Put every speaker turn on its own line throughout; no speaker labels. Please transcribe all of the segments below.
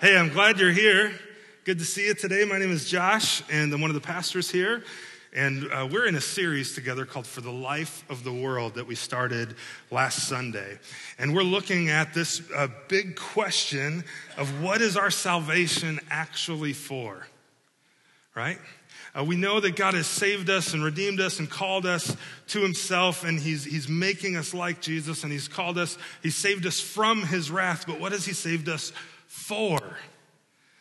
Hey, I'm glad you're here. Good to see you today. My name is Josh, and I'm one of the pastors here. And uh, we're in a series together called For the Life of the World that we started last Sunday. And we're looking at this uh, big question of what is our salvation actually for? Right? Uh, we know that God has saved us and redeemed us and called us to himself, and he's, he's making us like Jesus, and he's called us, he saved us from his wrath. But what has he saved us for?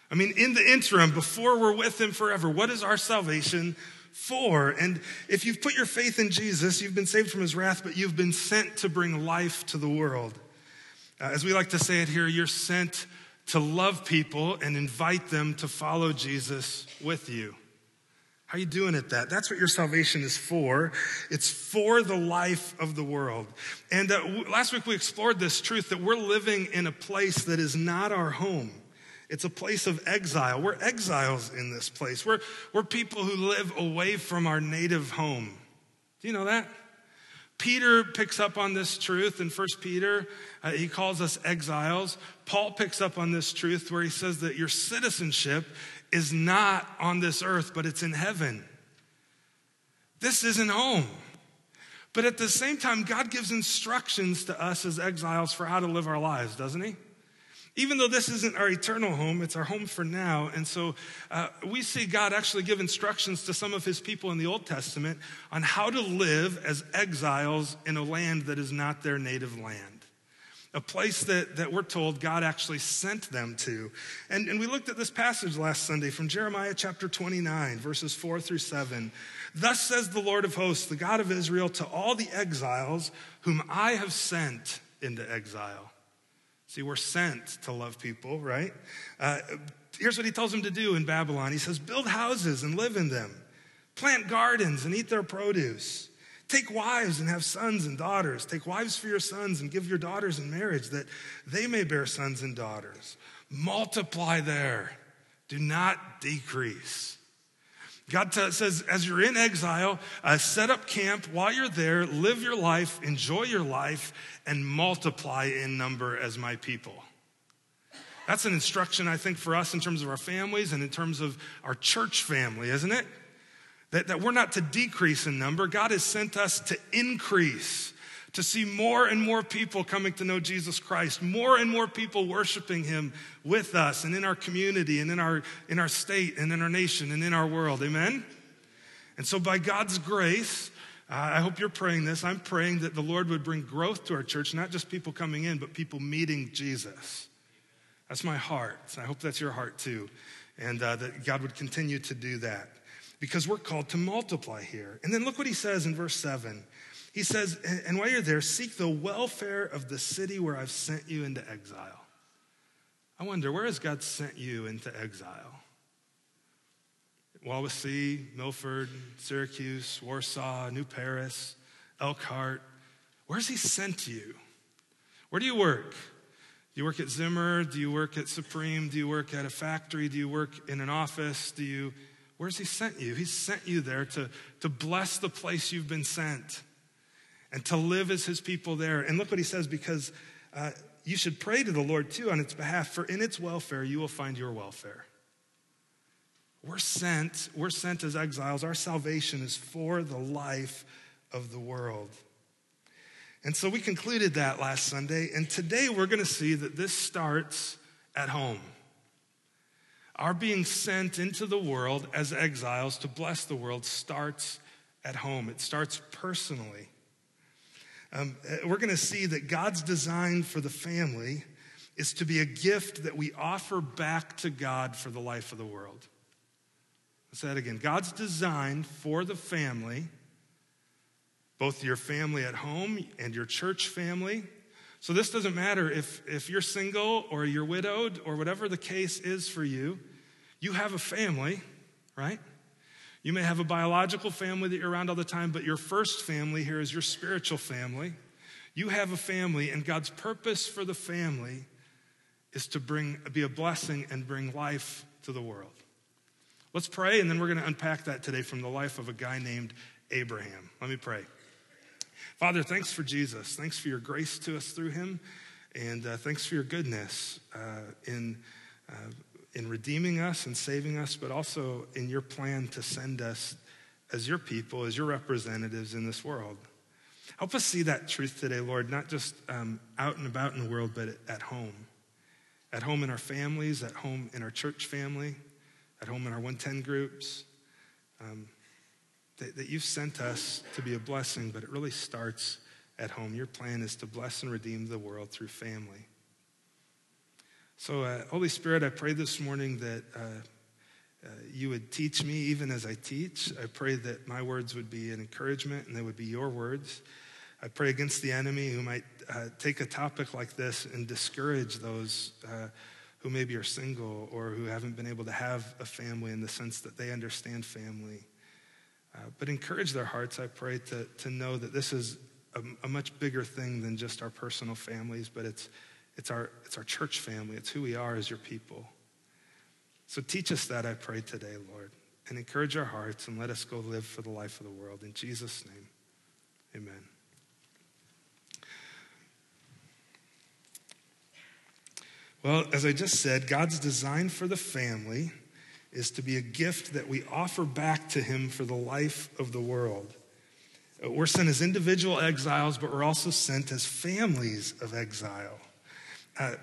I mean, in the interim, before we're with him forever, what is our salvation for? And if you've put your faith in Jesus, you've been saved from his wrath, but you've been sent to bring life to the world. Uh, as we like to say it here, you're sent to love people and invite them to follow Jesus with you. How are you doing at that? That's what your salvation is for. It's for the life of the world. And uh, w- last week we explored this truth that we're living in a place that is not our home. It's a place of exile. We're exiles in this place. We're, we're people who live away from our native home. Do you know that? Peter picks up on this truth in 1 Peter. Uh, he calls us exiles. Paul picks up on this truth where he says that your citizenship is not on this earth, but it's in heaven. This isn't home. But at the same time, God gives instructions to us as exiles for how to live our lives, doesn't He? Even though this isn't our eternal home, it's our home for now. And so uh, we see God actually give instructions to some of his people in the Old Testament on how to live as exiles in a land that is not their native land a place that, that we're told God actually sent them to. And, and we looked at this passage last Sunday from Jeremiah chapter 29, verses 4 through 7. Thus says the Lord of hosts, the God of Israel, to all the exiles whom I have sent into exile. See, we're sent to love people, right? Uh, here's what he tells them to do in Babylon He says, Build houses and live in them, plant gardens and eat their produce. Take wives and have sons and daughters. Take wives for your sons and give your daughters in marriage that they may bear sons and daughters. Multiply there, do not decrease. God t- says, as you're in exile, uh, set up camp while you're there, live your life, enjoy your life, and multiply in number as my people. That's an instruction, I think, for us in terms of our families and in terms of our church family, isn't it? That, that we're not to decrease in number. God has sent us to increase, to see more and more people coming to know Jesus Christ, more and more people worshiping Him with us and in our community and in our, in our state and in our nation and in our world. Amen? And so, by God's grace, uh, I hope you're praying this. I'm praying that the Lord would bring growth to our church, not just people coming in, but people meeting Jesus. That's my heart. I hope that's your heart too. And uh, that God would continue to do that because we're called to multiply here. And then look what he says in verse 7. He says, And while you're there, seek the welfare of the city where I've sent you into exile. I wonder, where has God sent you into exile? Wawasee, Milford, Syracuse, Warsaw, New Paris, Elkhart. Where's he sent you? Where do you work? Do you work at Zimmer? Do you work at Supreme? Do you work at a factory? Do you work in an office? Do you Where's He sent you? He sent you there to, to bless the place you've been sent and to live as His people there. And look what He says because uh, you should pray to the Lord too on its behalf, for in its welfare you will find your welfare. We're sent, we're sent as exiles. Our salvation is for the life of the world. And so we concluded that last Sunday, and today we're going to see that this starts at home. Our being sent into the world as exiles to bless the world starts at home, it starts personally. Um, we're going to see that God's design for the family is to be a gift that we offer back to God for the life of the world. I'll say that again. God's design for the family, both your family at home and your church family. So, this doesn't matter if, if you're single or you're widowed or whatever the case is for you. You have a family, right? You may have a biological family that you're around all the time, but your first family here is your spiritual family. You have a family, and God's purpose for the family is to bring, be a blessing and bring life to the world. Let's pray, and then we're going to unpack that today from the life of a guy named Abraham. Let me pray. Father, thanks for Jesus. Thanks for your grace to us through him, and uh, thanks for your goodness uh, in uh, in redeeming us and saving us, but also in your plan to send us as your people, as your representatives in this world. Help us see that truth today, Lord, not just um, out and about in the world, but at home. At home in our families, at home in our church family, at home in our 110 groups. Um, that, that you've sent us to be a blessing, but it really starts at home. Your plan is to bless and redeem the world through family. So, uh, Holy Spirit, I pray this morning that uh, uh, you would teach me even as I teach. I pray that my words would be an encouragement and they would be your words. I pray against the enemy who might uh, take a topic like this and discourage those uh, who maybe are single or who haven't been able to have a family in the sense that they understand family. Uh, but encourage their hearts, I pray, to, to know that this is a, a, much bigger thing than just our personal families, but it's, it's, our, it's our church family. It's who we are as your people. So teach us that, I pray, today, Lord, and encourage our hearts and let us go live for the life of the world. In Jesus' name, amen. Well, as I just said, God's design for the family is to be a gift that we offer back to Him for the life of the world. We're sent as individual exiles, but we're also sent as families of exile. Uh,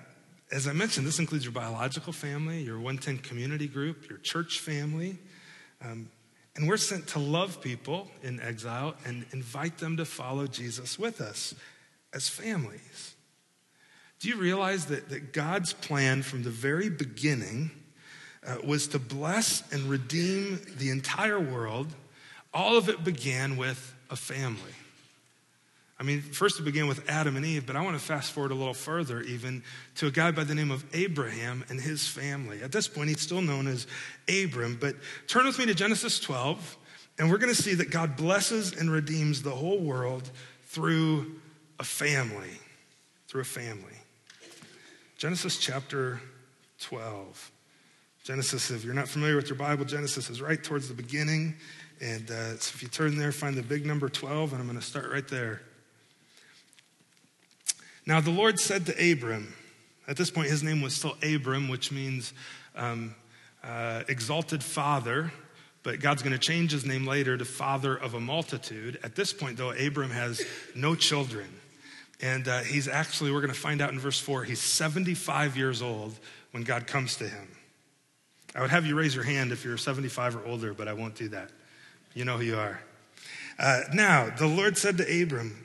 as I mentioned, this includes your biological family, your 110 community group, your church family. Um, and we're sent to love people in exile and invite them to follow Jesus with us as families. Do you realize that, that God's plan from the very beginning uh, was to bless and redeem the entire world? All of it began with a family. I mean, first it began with Adam and Eve, but I want to fast forward a little further, even to a guy by the name of Abraham and his family. At this point, he's still known as Abram, but turn with me to Genesis 12, and we're going to see that God blesses and redeems the whole world through a family. Through a family. Genesis chapter 12. Genesis, if you're not familiar with your Bible, Genesis is right towards the beginning. And uh, so if you turn there, find the big number 12, and I'm going to start right there. Now the Lord said to Abram, at this point his name was still Abram, which means um, uh, exalted father, but God's going to change his name later to father of a multitude. At this point, though, Abram has no children. And uh, he's actually, we're going to find out in verse 4, he's 75 years old when God comes to him. I would have you raise your hand if you're 75 or older, but I won't do that. You know who you are. Uh, now, the Lord said to Abram,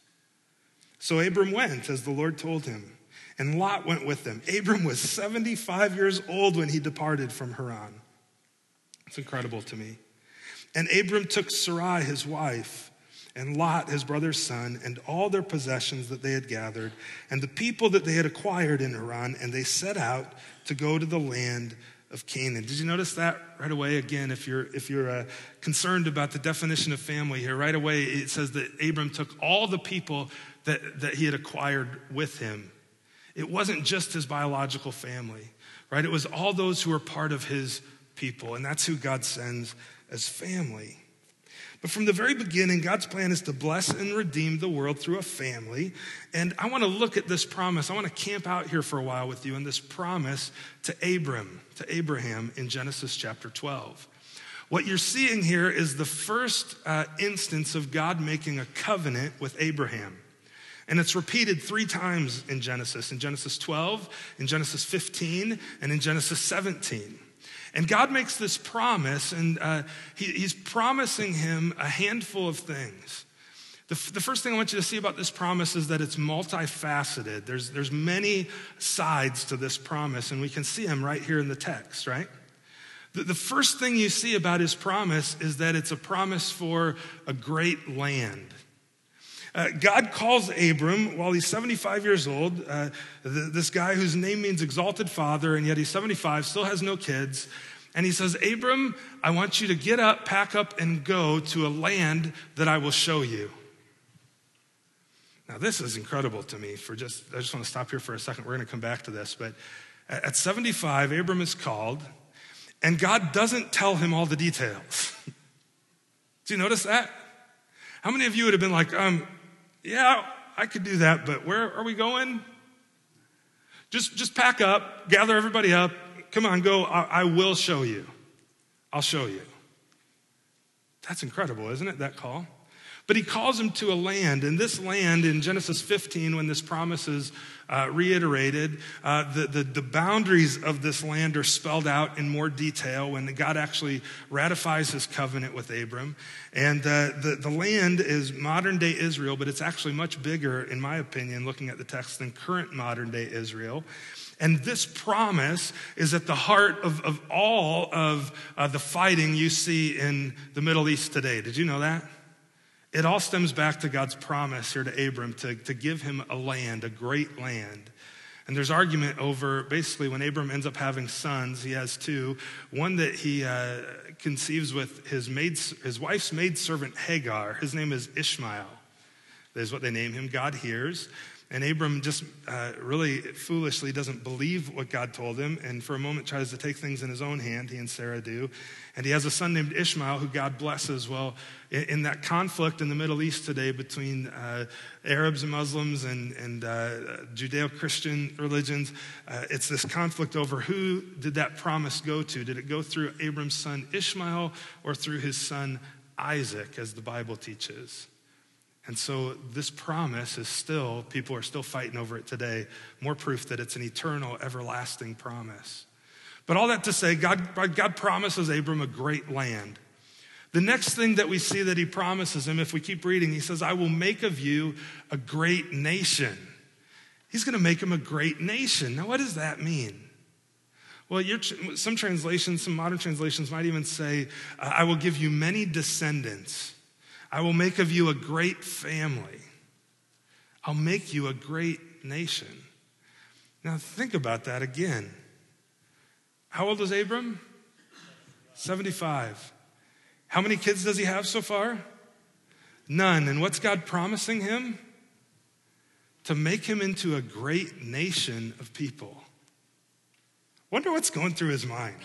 So Abram went as the Lord told him, and Lot went with him. Abram was 75 years old when he departed from Haran. It's incredible to me. And Abram took Sarai, his wife, and Lot, his brother's son, and all their possessions that they had gathered, and the people that they had acquired in Haran, and they set out to go to the land of Canaan. Did you notice that right away? Again, if you're, if you're uh, concerned about the definition of family here, right away it says that Abram took all the people that, that he had acquired with him. It wasn't just his biological family, right? It was all those who were part of his people, and that's who God sends as family. But from the very beginning, God's plan is to bless and redeem the world through a family. And I want to look at this promise. I want to camp out here for a while with you in this promise to Abram, to Abraham in Genesis chapter 12. What you're seeing here is the first uh, instance of God making a covenant with Abraham. And it's repeated three times in Genesis in Genesis 12, in Genesis 15, and in Genesis 17. And God makes this promise, and uh, he, He's promising him a handful of things. The, f- the first thing I want you to see about this promise is that it's multifaceted. There's, there's many sides to this promise, and we can see them right here in the text, right? The, the first thing you see about his promise is that it's a promise for a great land. Uh, God calls Abram while he's 75 years old, uh, this guy whose name means exalted father, and yet he's 75, still has no kids. And he says, Abram, I want you to get up, pack up, and go to a land that I will show you. Now, this is incredible to me. For just, I just want to stop here for a second. We're going to come back to this. But at 75, Abram is called, and God doesn't tell him all the details. Do you notice that? How many of you would have been like, um, yeah, I could do that, but where are we going? Just, just pack up, gather everybody up. Come on, go. I, I will show you. I'll show you. That's incredible, isn't it? That call. But he calls him to a land, and this land in Genesis 15, when this promise is uh, reiterated, uh, the, the, the, boundaries of this land are spelled out in more detail when God actually ratifies his covenant with Abram. And uh, the, the land is modern day Israel, but it's actually much bigger, in my opinion, looking at the text, than current modern day Israel. And this promise is at the heart of, of all of uh, the fighting you see in the Middle East today. Did you know that? It all stems back to God's promise here to Abram to, to give him a land, a great land. And there's argument over basically when Abram ends up having sons, he has two. One that he uh, conceives with his, maid, his wife's maidservant Hagar. His name is Ishmael. That is what they name him. God hears. And Abram just uh, really foolishly doesn't believe what God told him, and for a moment tries to take things in his own hand. He and Sarah do. And he has a son named Ishmael who God blesses. Well, in, in that conflict in the Middle East today between uh, Arabs and Muslims and, and uh, Judeo Christian religions, uh, it's this conflict over who did that promise go to? Did it go through Abram's son Ishmael or through his son Isaac, as the Bible teaches? And so this promise is still, people are still fighting over it today. More proof that it's an eternal, everlasting promise. But all that to say, God, God promises Abram a great land. The next thing that we see that he promises him, if we keep reading, he says, I will make of you a great nation. He's going to make him a great nation. Now, what does that mean? Well, some translations, some modern translations might even say, I will give you many descendants. I will make of you a great family. I'll make you a great nation. Now, think about that again. How old is Abram? 75. How many kids does he have so far? None. And what's God promising him? To make him into a great nation of people. Wonder what's going through his mind.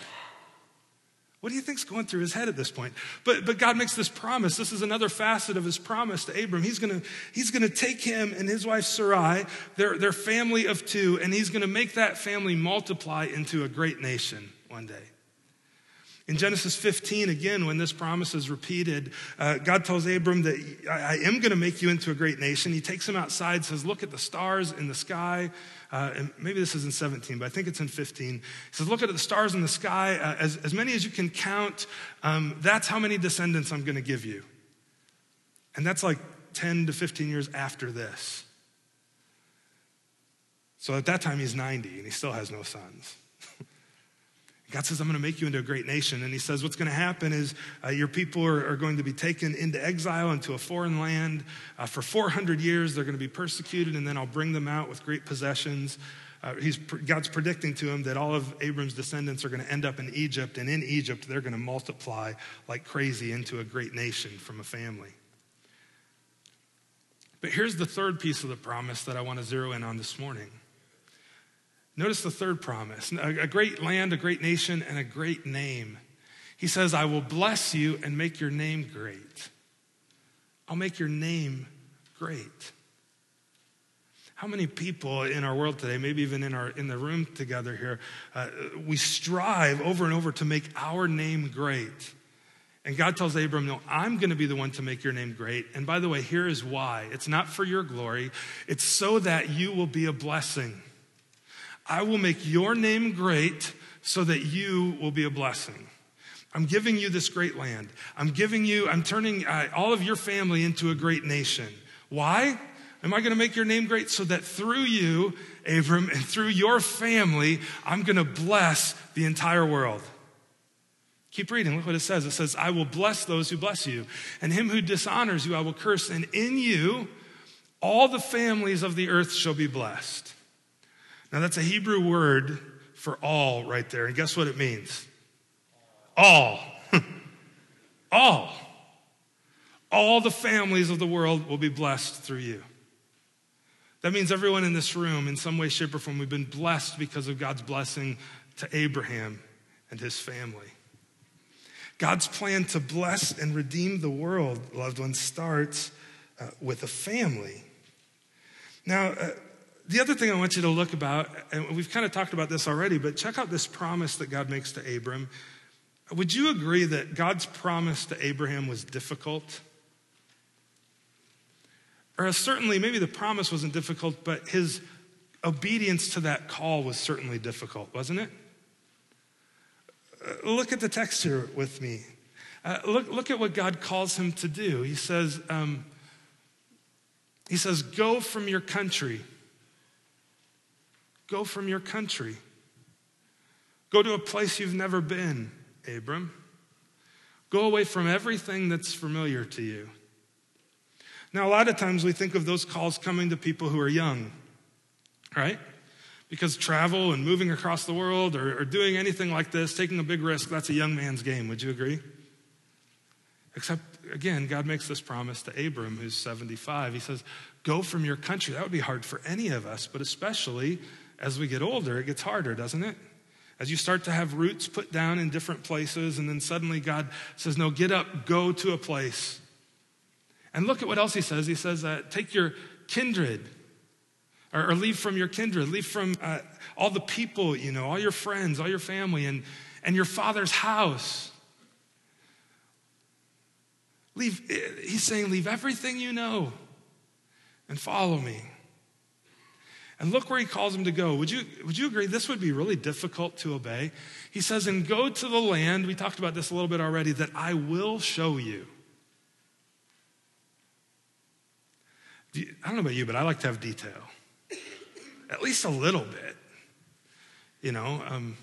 What do you think's going through his head at this point? But, but God makes this promise. This is another facet of his promise to Abram. He's to he's gonna take him and his wife Sarai, their, their family of two, and he's to make that family multiply into a great nation one day. In Genesis 15, again, when this promise is repeated, uh, God tells Abram that I, I am going to make you into a great nation. He takes him outside, says, Look at the stars in the sky. Uh, and maybe this is in 17, but I think it's in 15. He says, Look at the stars in the sky, uh, as, as many as you can count. Um, that's how many descendants I'm going to give you. And that's like 10 to 15 years after this. So at that time, he's 90 and he still has no sons. God says, I'm going to make you into a great nation. And he says, What's going to happen is uh, your people are, are, going to be taken into exile into a foreign land. Uh, for 400 years, they're going to be persecuted, and then I'll bring them out with great possessions. Uh, he's, God's predicting to him that all of Abram's descendants are going to end up in Egypt, and in Egypt, they're going to multiply like crazy into a great nation from a family. But here's the third piece of the promise that I want to zero in on this morning. Notice the third promise a great land, a great nation, and a great name. He says, I will bless you and make your name great. I'll make your name great. How many people in our world today, maybe even in, our, in the room together here, uh, we strive over and over to make our name great? And God tells Abram, No, I'm going to be the one to make your name great. And by the way, here is why it's not for your glory, it's so that you will be a blessing. I will make your name great so that you will be a blessing. I'm giving you this great land. I'm giving you, I'm turning uh, all of your family into a great nation. Why? Am I going to make your name great? So that through you, Abram, and through your family, I'm going to bless the entire world. Keep reading. Look what it says. It says, I will bless those who bless you, and him who dishonors you, I will curse. And in you, all the families of the earth shall be blessed. Now, that's a Hebrew word for all right there. And guess what it means? All. all. All the families of the world will be blessed through you. That means everyone in this room, in some way, shape, or form, we've been blessed because of God's blessing to Abraham and his family. God's plan to bless and redeem the world, loved ones, starts uh, with a family. Now, uh, the other thing I want you to look about, and we've kind of talked about this already, but check out this promise that God makes to Abram. Would you agree that God's promise to Abraham was difficult? Or certainly, maybe the promise wasn't difficult, but his obedience to that call was certainly difficult, wasn't it? Uh, look at the text here with me. Uh, look, look at what God calls him to do. He says, um, he says, Go from your country. Go from your country. Go to a place you've never been, Abram. Go away from everything that's familiar to you. Now, a lot of times we think of those calls coming to people who are young, right? Because travel and moving across the world or, or, doing anything like this, taking a big risk, that's a young man's game. Would you agree? Except, again, God makes this promise to Abram, who's 75. He says, Go from your country. That would be hard for any of us, but especially as we get older, it gets harder, doesn't it? As you start to have roots put down in different places, and then suddenly God says, No, get up, go to a place. And look at what else he says. He says, uh, Take your kindred, or, or, leave from your kindred, leave from uh, all the people, you know, all your friends, all your family, and, and your father's house. Leave, he's saying, Leave everything you know and follow me. And look where he calls him to go. Would you, would you agree this would be really difficult to obey? He says, And go to the land, we talked about this a little bit already, that I will show you. you I don't know about you, but I like to have detail, at least a little bit. You know, um,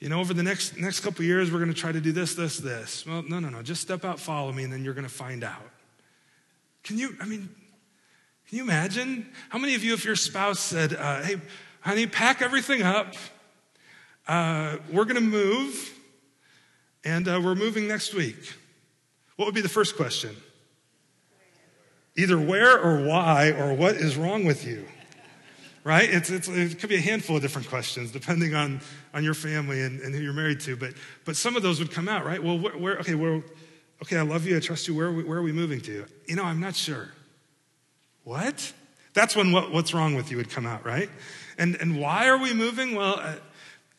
you know, over the next next couple years, we're going to try to do this, this, this. Well, no, no, no. Just step out, follow me, and then you're going to find out. Can you? I mean, can you imagine? How many of you, if your spouse said, uh, hey, honey, pack everything up, uh, we're going to move, and uh, we're moving next week? What would be the first question? Either where or why or what is wrong with you? Right? It's, it's, it could be a handful of different questions depending on, on your family and, and who you're married to. But, but some of those would come out, right? Well, where, where okay, well, okay, I love you, I trust you. Where, where are we moving to? You know, I'm not sure. What? That's when what, what's wrong with you would come out, right? And, and why are we moving? Well, uh,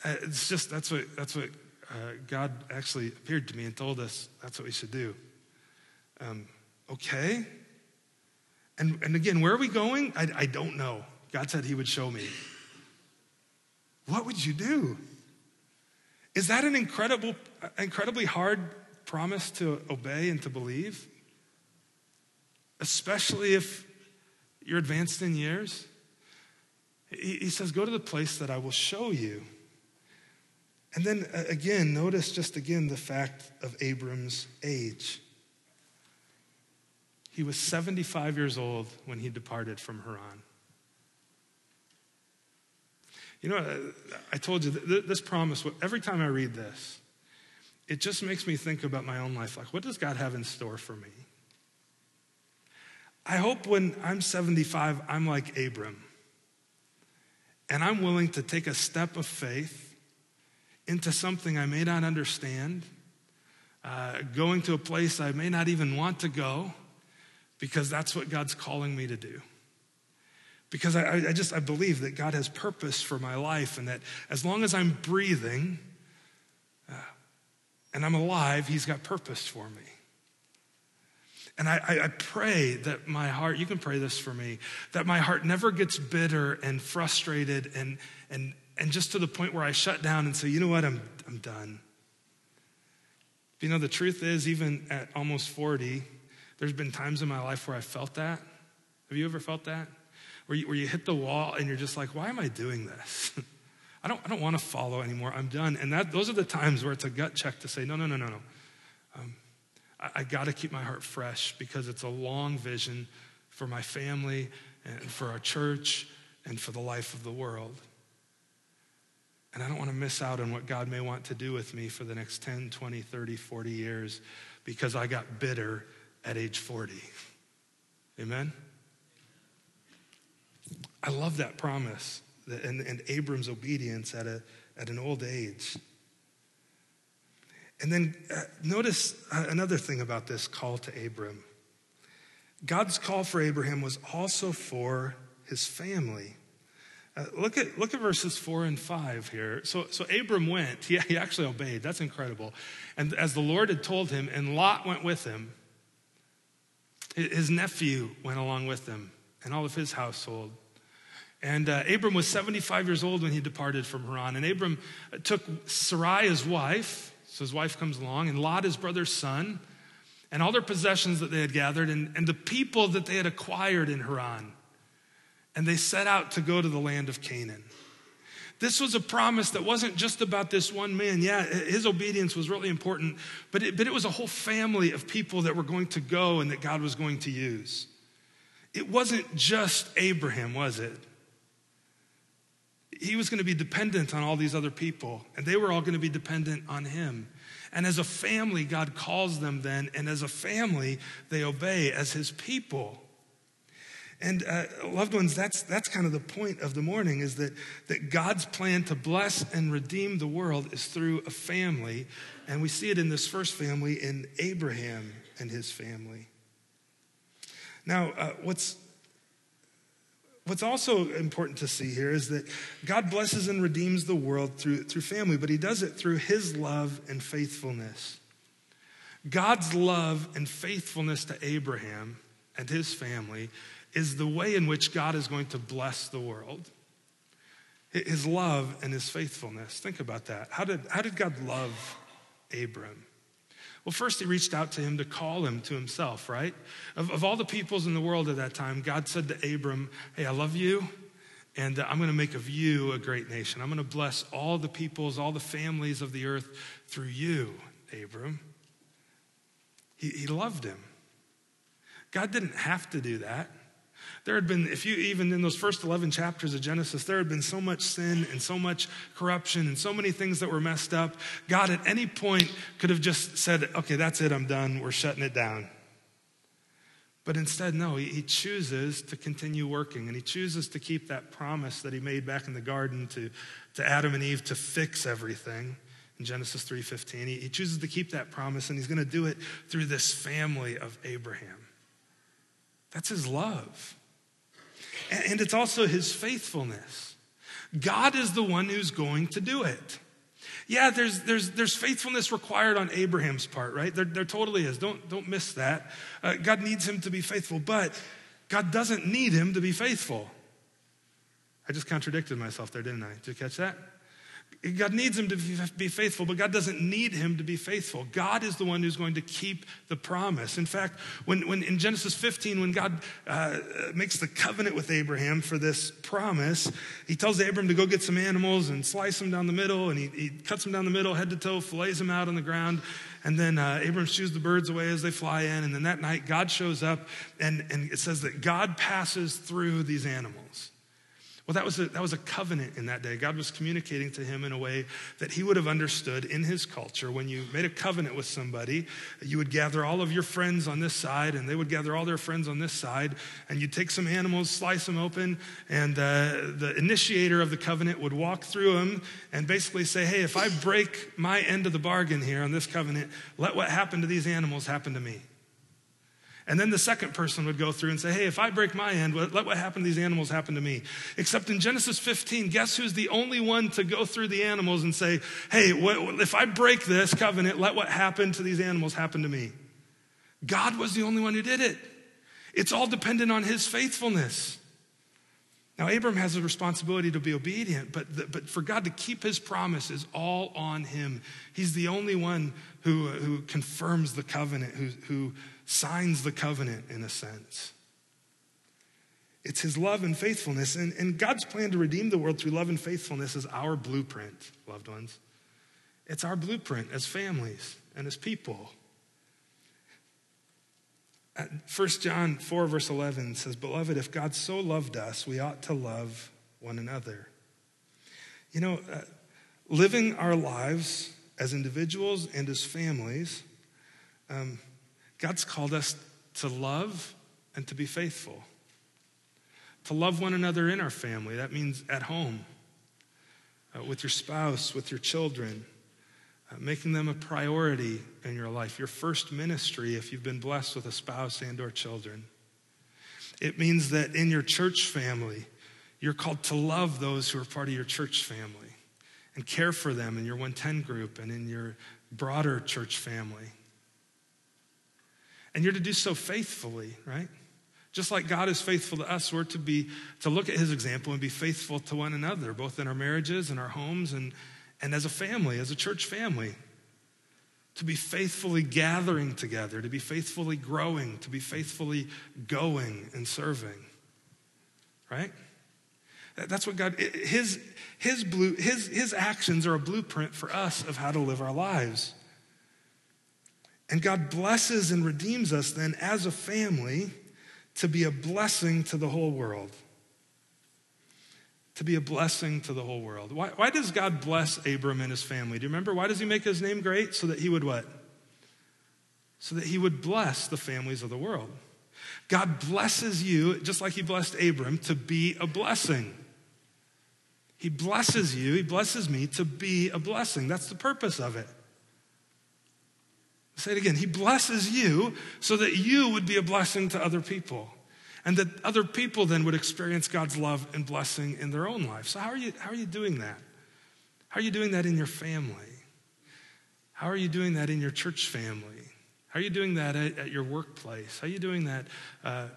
uh, it's just that's what, that's what uh, God actually appeared to me and told us that's what we should do. Um, okay. And, and again, where are we going? I, I don't know. God said He would show me. What would you do? Is that an incredible, incredibly hard promise to obey and to believe? Especially if you're advanced in years? He, says, Go to the place that I will show you. And then uh, again, notice just again the fact of Abram's age. He was 75 years old when he departed from Haran. You know, uh, I told you this promise, every time I read this, it just makes me think about my own life. Like, what does God have in store for me? I hope when I'm 75, I'm like Abram. And I'm willing to take a step of faith into something I may not understand, uh, going to a place I may not even want to go, because that's what God's calling me to do. Because I, I just I believe that God has purpose for my life, and that as long as I'm breathing uh, and I'm alive, He's got purpose for me. And I, I, pray that my heart, you can pray this for me, that my heart never gets bitter and frustrated and, and, and just to the point where I shut down and say, you know what, I'm, I'm done. You know, the truth is, even at almost 40, there's been times in my life where I felt that. Have you ever felt that? Where you, where you hit the wall and you're just like, why am I doing this? I don't, I don't want to follow anymore. I'm done. And that, those are the times where it's a gut check to say, no, no, no, no, no. Um, I, I got to keep my heart fresh because it's a long vision for my family and for our church and for the life of the world. And I don't want to miss out on what God may want to do with me for the next 10, 20, 30, 40 years because I got bitter at age 40. Amen? I love that promise and, and Abram's obedience at, a, at an old age. And then uh, notice uh, another thing about this call to Abram. God's call for Abraham was also for his family. Uh, look, at, look at verses four and five here. So, so Abram went. He, he actually obeyed. That's incredible. And as the Lord had told him, and Lot went with him, his nephew went along with him, and all of his household. And uh, Abram was 75 years old when he departed from Haran. And Abram took Sarai, his wife, so his wife comes along, and Lot, his brother's son, and all their possessions that they had gathered, and, and the people that they had acquired in Haran. And they set out to go to the land of Canaan. This was a promise that wasn't just about this one man. Yeah, his obedience was really important, but it, but it was a whole family of people that were going to go and that God was going to use. It wasn't just Abraham, was it? He was going to be dependent on all these other people, and they were all going to be dependent on him. And as a family, God calls them then, and as a family, they obey as his people. And uh, loved ones, that's, that's kind of the point of the morning is that, that God's plan to bless and redeem the world is through a family. And we see it in this first family in Abraham and his family. Now, uh, what's What's also important to see here is that God blesses and redeems the world through, through family, but he does it through his love and faithfulness. God's love and faithfulness to Abraham and his family is the way in which God is going to bless the world. His love and his faithfulness. Think about that. How did, how did God love Abram? Well, first, he reached out to him to call him to himself, right? Of, of all the peoples in the world at that time, God said to Abram, Hey, I love you, and uh, I'm going to make of you a great nation. I'm going to bless all the peoples, all the families of the earth through you, Abram. He, he loved him. God didn't have to do that. There had been, if you even in those first 11 chapters of Genesis, there had been so much sin and so much corruption and so many things that were messed up. God at any point could have just said, okay, that's it, I'm done, we're shutting it down. But instead, no, he, chooses to continue working and he chooses to keep that promise that he made back in the garden to, to Adam and Eve to fix everything in Genesis 3:15. He, he chooses to keep that promise and he's going to do it through this family of Abraham. That's his love. And it's also his faithfulness. God is the one who's going to do it. Yeah, there's, there's, there's faithfulness required on Abraham's part, right? There, there totally is. Don't, don't miss that. Uh, God needs him to be faithful, but God doesn't need him to be faithful. I just contradicted myself there, didn't I? Did you catch that? God needs him to be faithful, but God doesn't need him to be faithful. God is the one who's going to keep the promise. In fact, when, when in Genesis 15, when God uh, makes the covenant with Abraham for this promise, he tells Abram to go get some animals and slice them down the middle, and he, he cuts them down the middle, head to toe, fillets them out on the ground, and then uh, Abram shoos the birds away as they fly in. And then that night, God shows up, and, and it says that God passes through these animals. Well, that was, a, that was a covenant in that day. God was communicating to him in a way that he would have understood in his culture. When you made a covenant with somebody, you would gather all of your friends on this side, and they would gather all their friends on this side, and you'd take some animals, slice them open, and uh, the initiator of the covenant would walk through them and basically say, Hey, if I break my end of the bargain here on this covenant, let what happened to these animals happen to me. And then the second person would go through and say, Hey, if I break my end, let what happened to these animals happen to me. Except in Genesis 15, guess who's the only one to go through the animals and say, Hey, if I break this covenant, let what happened to these animals happen to me? God was the only one who did it. It's all dependent on his faithfulness. Now, Abram has a responsibility to be obedient, but, the, but for God to keep his promise is all on him. He's the only one who, who confirms the covenant, who, who signs the covenant in a sense. It's his love and faithfulness. And, and God's plan to redeem the world through love and faithfulness is our blueprint, loved ones. It's our blueprint as families and as people. 1 John 4, verse 11 says, Beloved, if God so loved us, we ought to love one another. You know, uh, living our lives as individuals and as families, um, God's called us to love and to be faithful. To love one another in our family, that means at home, uh, with your spouse, with your children, uh, making them a priority in your life, your first ministry if you've been blessed with a spouse and or children. It means that in your church family, you're called to love those who are part of your church family and care for them in your 110 group and in your broader church family. And you're to do so faithfully, right? Just like God is faithful to us, we're to be to look at his example and be faithful to one another, both in our marriages and our homes and, and as a family, as a church family. To be faithfully gathering together, to be faithfully growing, to be faithfully going and serving. Right? That's what God, his, his, blue, his, his actions are a blueprint for us of how to live our lives. And God blesses and redeems us then as a family to be a blessing to the whole world. To be a blessing to the whole world. Why, why does God bless Abram and his family? Do you remember? Why does he make his name great? So that he would what? So that he would bless the families of the world. God blesses you, just like he blessed Abram, to be a blessing. He blesses you, he blesses me to be a blessing. That's the purpose of it. Say it again. He blesses you so that you would be a blessing to other people. And that other people then would experience God's love and blessing in their own life. So, how are you, how are you doing that? How are you doing that in your family? How are you doing that in your church family? How are you doing that at, at your workplace? How are you doing that uh,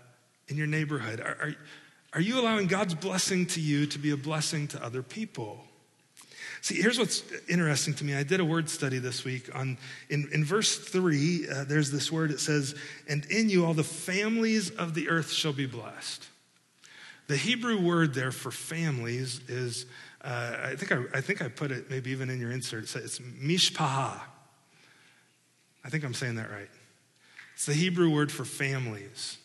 in your neighborhood? Are, are, are you allowing God's blessing to you to be a blessing to other people? See, here's what's interesting to me. I did a word study this week on in, in verse three. Uh, there's this word. It says, "And in you all the families of the earth shall be blessed." The Hebrew word there for families is, uh, I think I, I, think I put it maybe even in your insert. It's, it's mishpaha. I think I'm saying that right. It's the Hebrew word for families.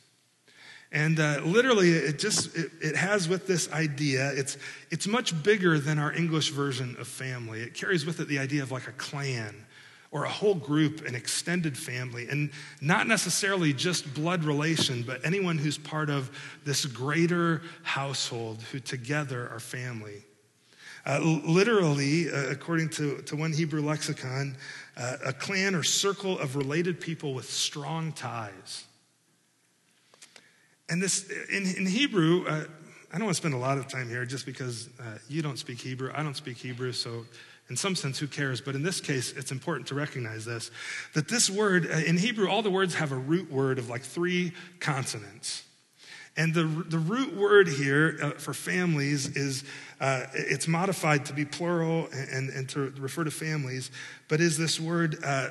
And uh, literally, it just it, it, has with this idea. It's it's much bigger than our English version of family. It carries with it the idea of like a clan or a whole group, an extended family, and not necessarily just blood relation, but anyone who's part of this greater household who together are family. Uh, literally, uh, according to, to one Hebrew lexicon, uh, a clan or circle of related people with strong ties. And this, in, in Hebrew, uh, I don't want to spend a lot of time here just because uh, you don't speak Hebrew, I don't speak Hebrew, so in some sense, who cares? But in this case, it's important to recognize this that this word, uh, in Hebrew, all the words have a root word of like three consonants. And the, the root word here uh, for families is, uh, it's modified to be plural and, and to refer to families, but is this word uh,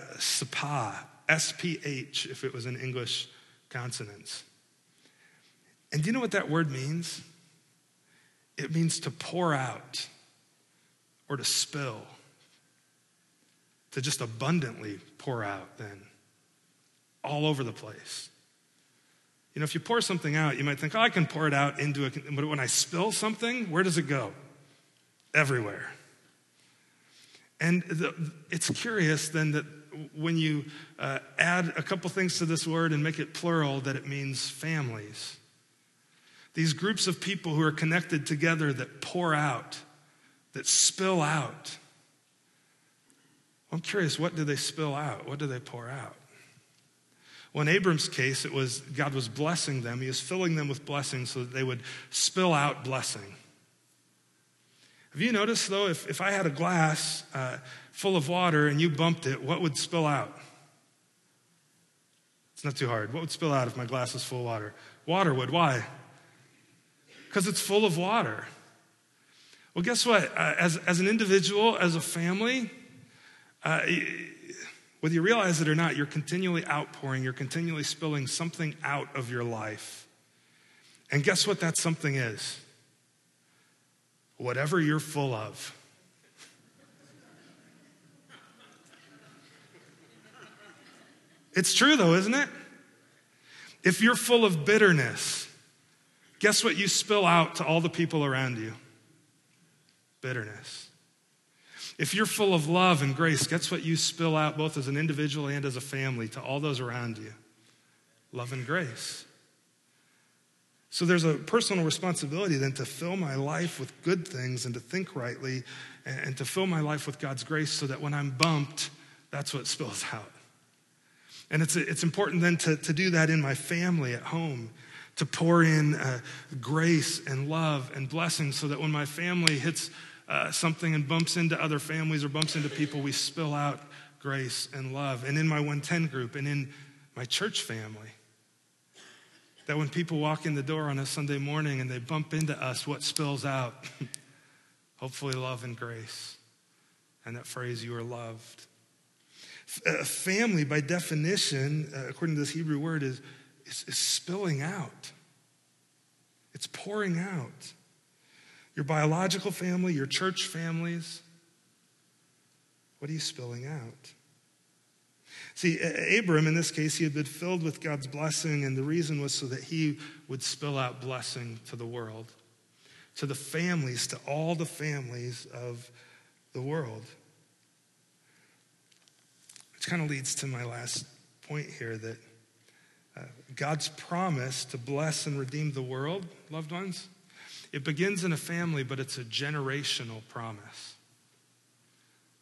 S P H, if it was in English consonants. And do you know what that word means? It means to pour out or to spill, to just abundantly pour out, then, all over the place. You know, if you pour something out, you might think, oh, I can pour it out into a, But when I spill something, where does it go? Everywhere. And the, it's curious then that when you uh, add a couple things to this word and make it plural, that it means families. These groups of people who are connected together that pour out, that spill out. I'm curious, what do they spill out? What do they pour out? Well, in Abram's case, it was God was blessing them. He was filling them with blessings so that they would spill out blessing. Have you noticed, though, if, if I had a glass uh, full of water and you bumped it, what would spill out? It's not too hard. What would spill out if my glass was full of water? Water would. Why? Because it's full of water. Well, guess what? Uh, as, as an individual, as a family, uh, whether you realize it or not, you're continually outpouring, you're continually spilling something out of your life. And guess what that something is? Whatever you're full of. It's true, though, isn't it? If you're full of bitterness, Guess what you spill out to all the people around you? Bitterness. If you're full of love and grace, guess what you spill out both as an individual and as a family to all those around you? Love and grace. So there's a personal responsibility then to fill my life with good things and to think rightly and to fill my life with God's grace so that when I'm bumped, that's what spills out. And it's, it's important then to, to do that in my family at home, to pour in uh, grace and love and blessing so that when my family hits uh, something and bumps into other families or bumps into people, we spill out grace and love. And in my 110 group and in my church family, that when people walk in the door on a Sunday morning and they bump into us, what spills out? Hopefully, love and grace. And that phrase, you are loved. A family, by definition, uh, according to this Hebrew word, is, is, is spilling out, it's pouring out. Your biological family, your church families, what are you spilling out? See, Abram, in this case, he had been filled with God's blessing, and the reason was so that he would spill out blessing to the world, to the families, to all the families of the world. Which kind of leads to my last point here that uh, God's promise to bless and redeem the world, loved ones, it begins in a family, but it's a generational promise.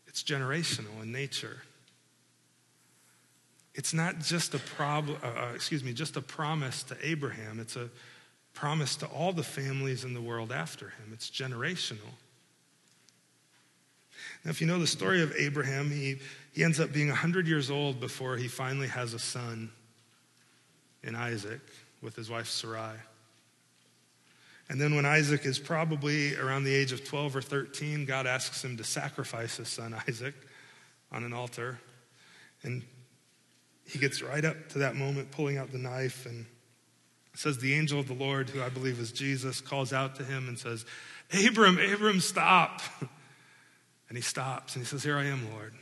It's generational in nature. It's not just a problem, uh, uh, excuse me, just a promise to Abraham. It's a promise to all the families in the world after him. It's generational. Now, if you know the story of Abraham, he, he ends up being 100 years old before he finally has a son in Isaac with his wife Sarai. And then, when Isaac is probably around the age of 12 or 13, God asks him to sacrifice his son Isaac on an altar. And he gets right up to that moment, pulling out the knife, and says, The angel of the Lord, who I believe is Jesus, calls out to him and says, Abram, Abram, stop. And he stops and he says, Here I am, Lord.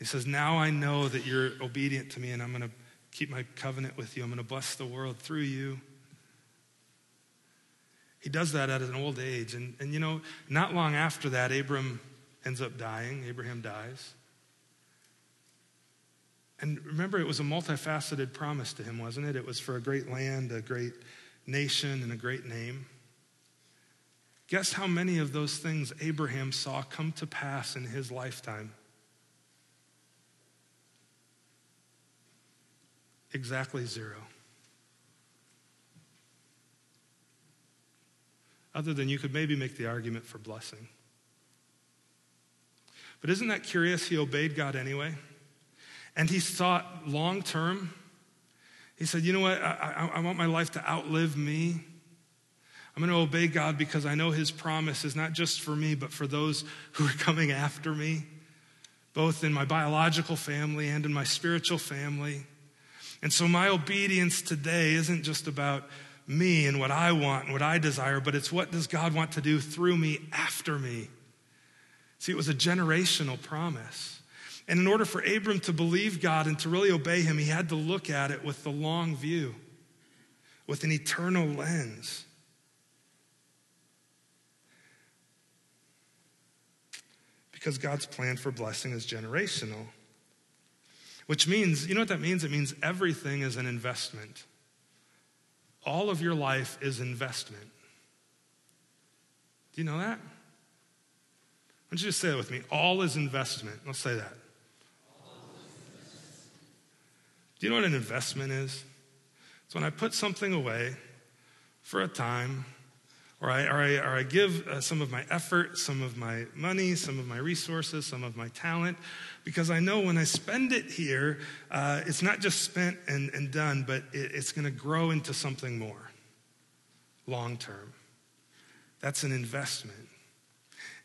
He says, Now I know that you're obedient to me, and I'm going to keep my covenant with you. I'm going to bless the world through you. He does that at an old age. And, and you know, not long after that, Abram ends up dying. Abraham dies. And remember, it was a multifaceted promise to him, wasn't it? It was for a great land, a great nation, and a great name. Guess how many of those things Abraham saw come to pass in his lifetime? Exactly zero. Other than you could maybe make the argument for blessing. But isn't that curious? He obeyed God anyway. And he thought long term. He said, You know what? I, I, I want my life to outlive me. I'm going to obey God because I know his promise is not just for me, but for those who are coming after me, both in my biological family and in my spiritual family. And so my obedience today isn't just about me and what I want and what I desire, but it's what does God want to do through me after me. See, it was a generational promise. And in order for Abram to believe God and to really obey him, he had to look at it with the long view, with an eternal lens. Because God's plan for blessing is generational. Which means, you know what that means? It means everything is an investment. All of your life is investment. Do you know that? Why don't you just say that with me? All is investment. Let's say that. Do you know what an investment is? It's when I put something away for a time, or I, or I, or I give uh, some of my effort, some of my money, some of my resources, some of my talent, because I know when I spend it here, uh, it's not just spent and, and done, but it, it's going to grow into something more long term. That's an investment.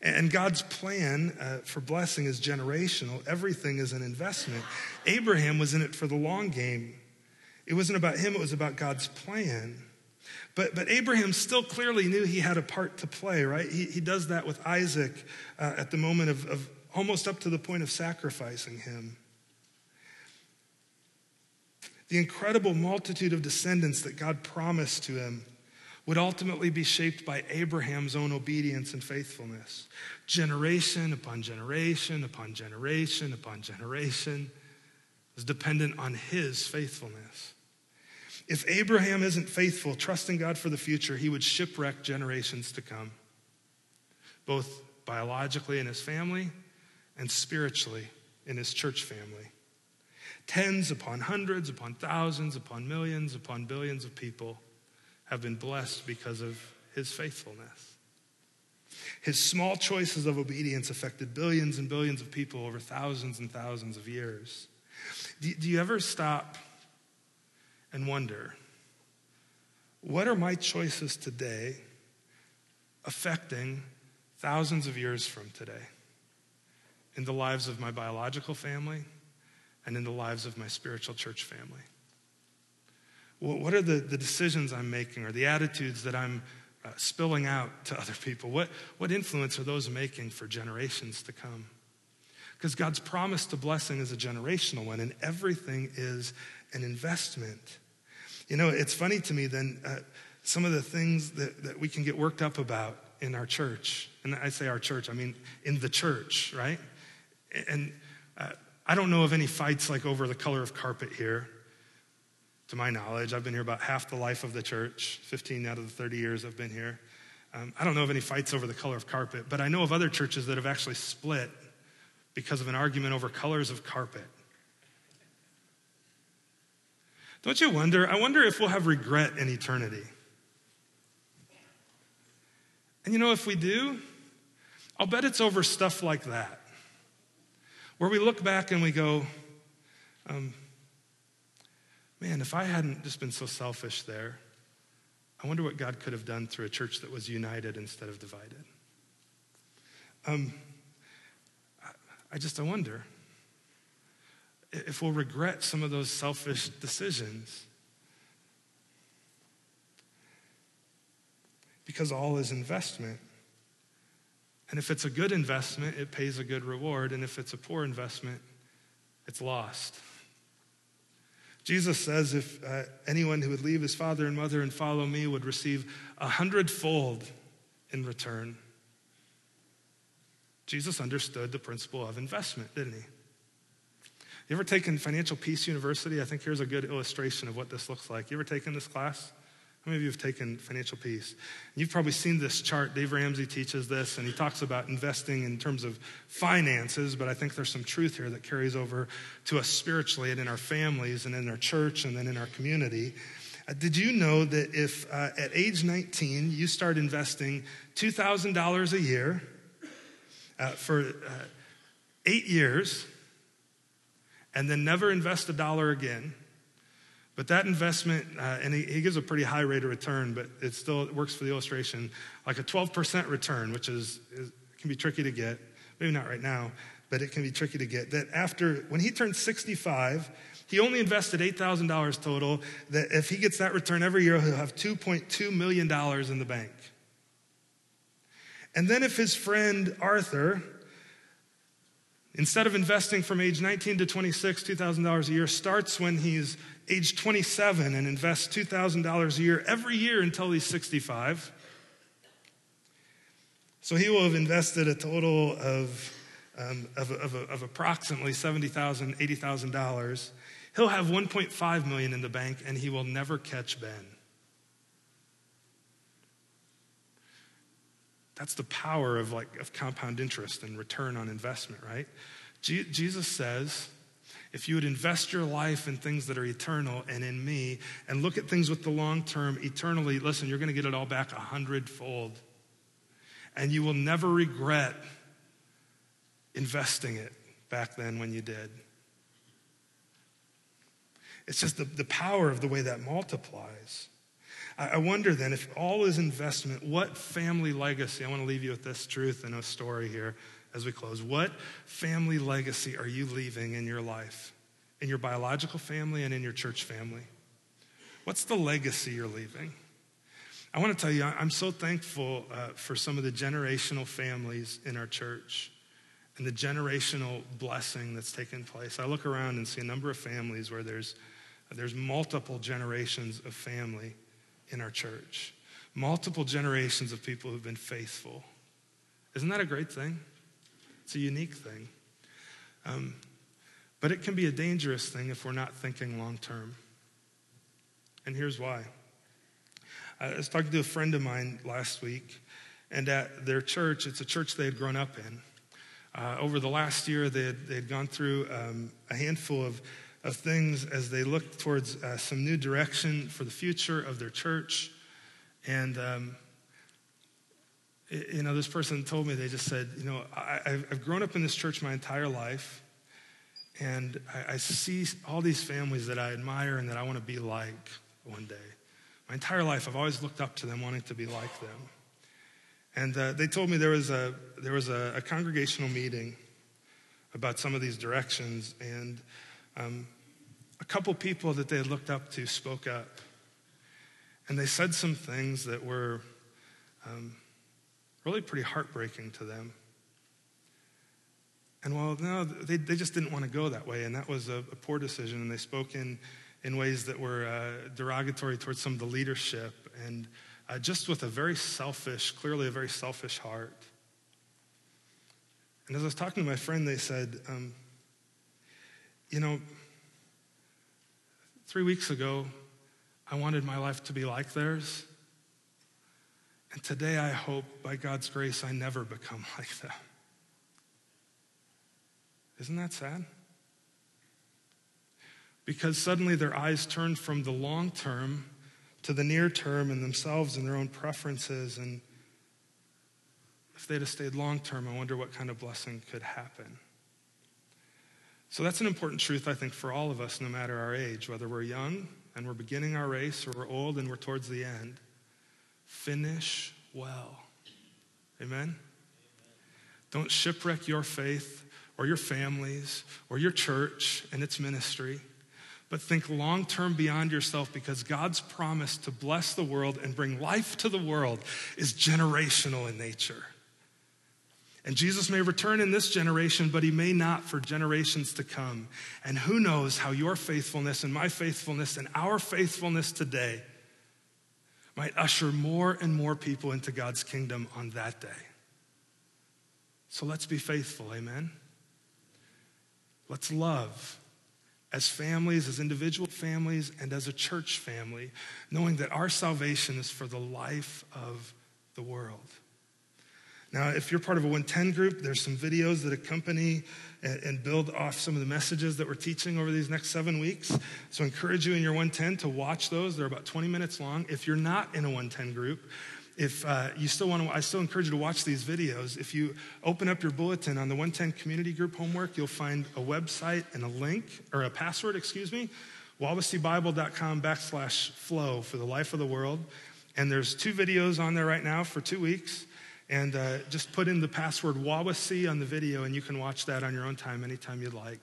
And God's plan uh, for blessing is generational. Everything is an investment. Abraham was in it for the long game. It wasn't about him, it was about God's plan. But, but Abraham still clearly knew he had a part to play, right? He, he does that with Isaac uh, at the moment of, of almost up to the point of sacrificing him. The incredible multitude of descendants that God promised to him would ultimately be shaped by Abraham's own obedience and faithfulness. Generation upon generation upon generation upon generation was dependent on his faithfulness. If Abraham isn't faithful, trusting God for the future, he would shipwreck generations to come, both biologically in his family and spiritually in his church family. Tens upon hundreds, upon thousands, upon millions, upon billions of people have been blessed because of his faithfulness. His small choices of obedience affected billions and billions of people over thousands and thousands of years. Do, do you ever stop and wonder what are my choices today affecting thousands of years from today in the lives of my biological family and in the lives of my spiritual church family? What are the, the decisions I'm making or the attitudes that I'm uh, spilling out to other people? What, what influence are those making for generations to come? Because God's promise to blessing is a generational one, and everything is an investment. You know, it's funny to me then, uh, some of the things that, that we can get worked up about in our church, and I say our church, I mean in the church, right? And uh, I don't know of any fights like over the color of carpet here to my knowledge. I've been here about half the life of the church, 15 out of the 30 years I've been here. Um, I don't know of any fights over the color of carpet, but I know of other churches that have actually split because of an argument over colors of carpet. Don't you wonder? I wonder if we'll have regret in eternity. And you know, if we do, I'll bet it's over stuff like that, where we look back and we go, um, man, if I hadn't just been so selfish there, I wonder what God could have done through a church that was united instead of divided. Um, I just, wonder if we'll regret some of those selfish decisions. Because all is investment. And if it's a good investment, it pays a good reward. And if it's a poor investment, it's lost. Jesus says if uh, anyone who would leave his father and mother and follow me would receive a hundredfold in return. Jesus understood the principle of investment, didn't he? You ever taken Financial Peace University? I think here's a good illustration of what this looks like. You ever taken this class? How many of you have taken financial peace? You've probably seen this chart. Dave Ramsey teaches this, and he talks about investing in terms of finances, but I think there's some truth here that carries over to us spiritually and in our families and in our church and then in our community. Uh, did you know that if uh, at age 19 you start investing $2,000 a year uh, for uh, eight years and then never invest a dollar again, but that investment, uh, and he, he, gives a pretty high rate of return, but it still works for the illustration, like a 12% return, which is, is can be tricky to get. Maybe not right now, but it can be tricky to get. That after, when he turned 65, he only invested $8,000 total. That if he gets that return every year, he'll have $2.2 million in the bank. And then if his friend Arthur, instead of investing from age 19 to 26, $2,000 a year, starts when he's age 27 and invests $2,000 a year every year until he's 65. So he will have invested a total of, um, of, of, of approximately $70,000, $80,000. He'll have 1.5 million in the bank and he will never catch Ben. That's the power of like of compound interest and return on investment, right? Jesus says, if you would invest your life in things that are eternal and in me and look at things with the long term eternally, listen, you're going to get it all back a hundredfold. And you will never regret investing it back then when you did. It's just the, the power of the way that multiplies. I, wonder then if all is investment, what family legacy? I want to leave you with this truth and a story here as we close. What family legacy are you leaving in your life, in your biological family and in your church family? What's the legacy you're leaving? I want to tell you, I'm so thankful uh, for some of the generational families in our church and the generational blessing that's taken place. I look around and see a number of families where there's, there's multiple generations of family in our church. multiple generations of people who've been faithful. Isn't that a great thing? It's a unique thing. Um, but it can be a dangerous thing if we're not thinking long term. And here's why. I was talking to a friend of mine last week, and at their church, it's a church they had grown up in. Uh, over the last year, they had, they had gone through um, a handful of, of things as they looked towards uh, some new direction for the future of their church. And, um, you know, this person told me, they just said, you know, I, have grown up in this church my entire life, and I, I see all these families that I admire and that I want to be like one day. My entire life, I've always looked up to them, wanting to be like them. And uh, they told me there was, a, there was a, a, congregational meeting about some of these directions, and um, a couple people that they looked up to spoke up. And they said some things that were um, really pretty heartbreaking to them. And well, no, they, they just didn't want to go that way, and that was a, a poor decision. And they spoke in, in ways that were uh, derogatory towards some of the leadership and uh, just with a very selfish, clearly a very selfish heart. And as I was talking to my friend, they said, um, You know, three weeks ago, I wanted my life to be like theirs. And today, I hope, by God's grace, I never become like them. Isn't that sad? Because suddenly their eyes turned from the long term to the near term and themselves and their own preferences. And if they'd have stayed long term, I wonder what kind of blessing could happen. So that's an important truth, I think, for all of us, no matter our age, whether we're young and we're beginning our race or we're old and we're towards the end. Finish well. Amen? Don't shipwreck your faith or your families or your church and its ministry but think long term beyond yourself because God's promise to bless the world and bring life to the world is generational in nature. And Jesus may return in this generation, but he may not for generations to come. And who knows how your faithfulness and my faithfulness and our faithfulness today might usher more and more people into God's kingdom on that day. So let's be faithful, amen? Let's love as families, as individual families, and as a church family, knowing that our salvation is for the life of the world. Now, if you're part of a 110 group, there's some videos that accompany and build off some of the messages that we're teaching over these next seven weeks. So I encourage you in your 110 to watch those. They're about 20 minutes long. If you're not in a 110 group, if uh, you still want to, I still encourage you to watch these videos. If you open up your bulletin on the 110 community group homework, you'll find a website and a link, or a password, excuse me, wawaseebible.com backslash flow for the life of the world. And there's two videos on there right now for two weeks. And uh, just put in the password Wawasee on the video, and you can watch that on your own time anytime you'd like.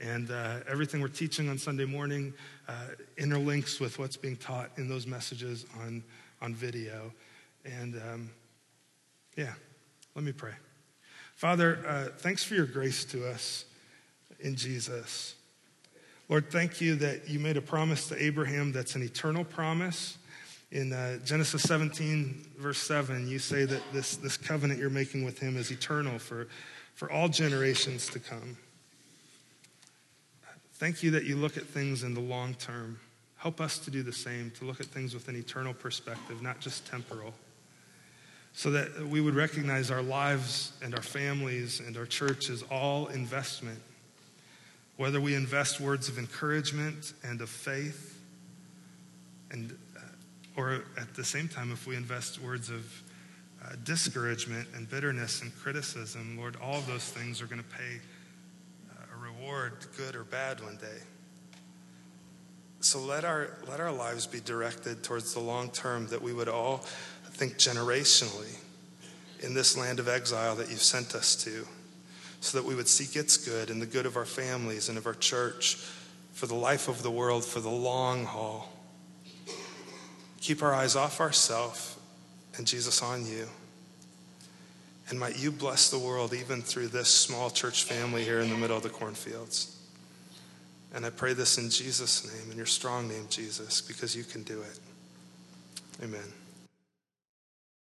And uh, everything we're teaching on Sunday morning uh, interlinks with what's being taught in those messages on, on video. And um, yeah, let me pray. Father, uh, thanks for your grace to us in Jesus. Lord, thank you that you made a promise to Abraham that's an eternal promise. In uh, Genesis 17, verse 7, you say that this, this covenant you're making with him is eternal for, for all generations to come. Thank you that you look at things in the long term. Help us to do the same, to look at things with an eternal perspective, not just temporal so that we would recognize our lives and our families and our church as all investment. Whether we invest words of encouragement and of faith, and, or at the same time, if we invest words of uh, discouragement and bitterness and criticism, Lord, all of those things are going to pay uh, a reward, good or bad, one day. So let our, let our lives be directed towards the long term that we would all think generationally in this land of exile that you've sent us to, so that we would seek its good and the good of our families and of our church for the life of the world, for the long haul. Keep our eyes off ourselves and Jesus on you. And might you bless the world even through this small church family here in the middle of the cornfields. And I pray this in Jesus' name, in your strong name, Jesus, because you can do it. Amen.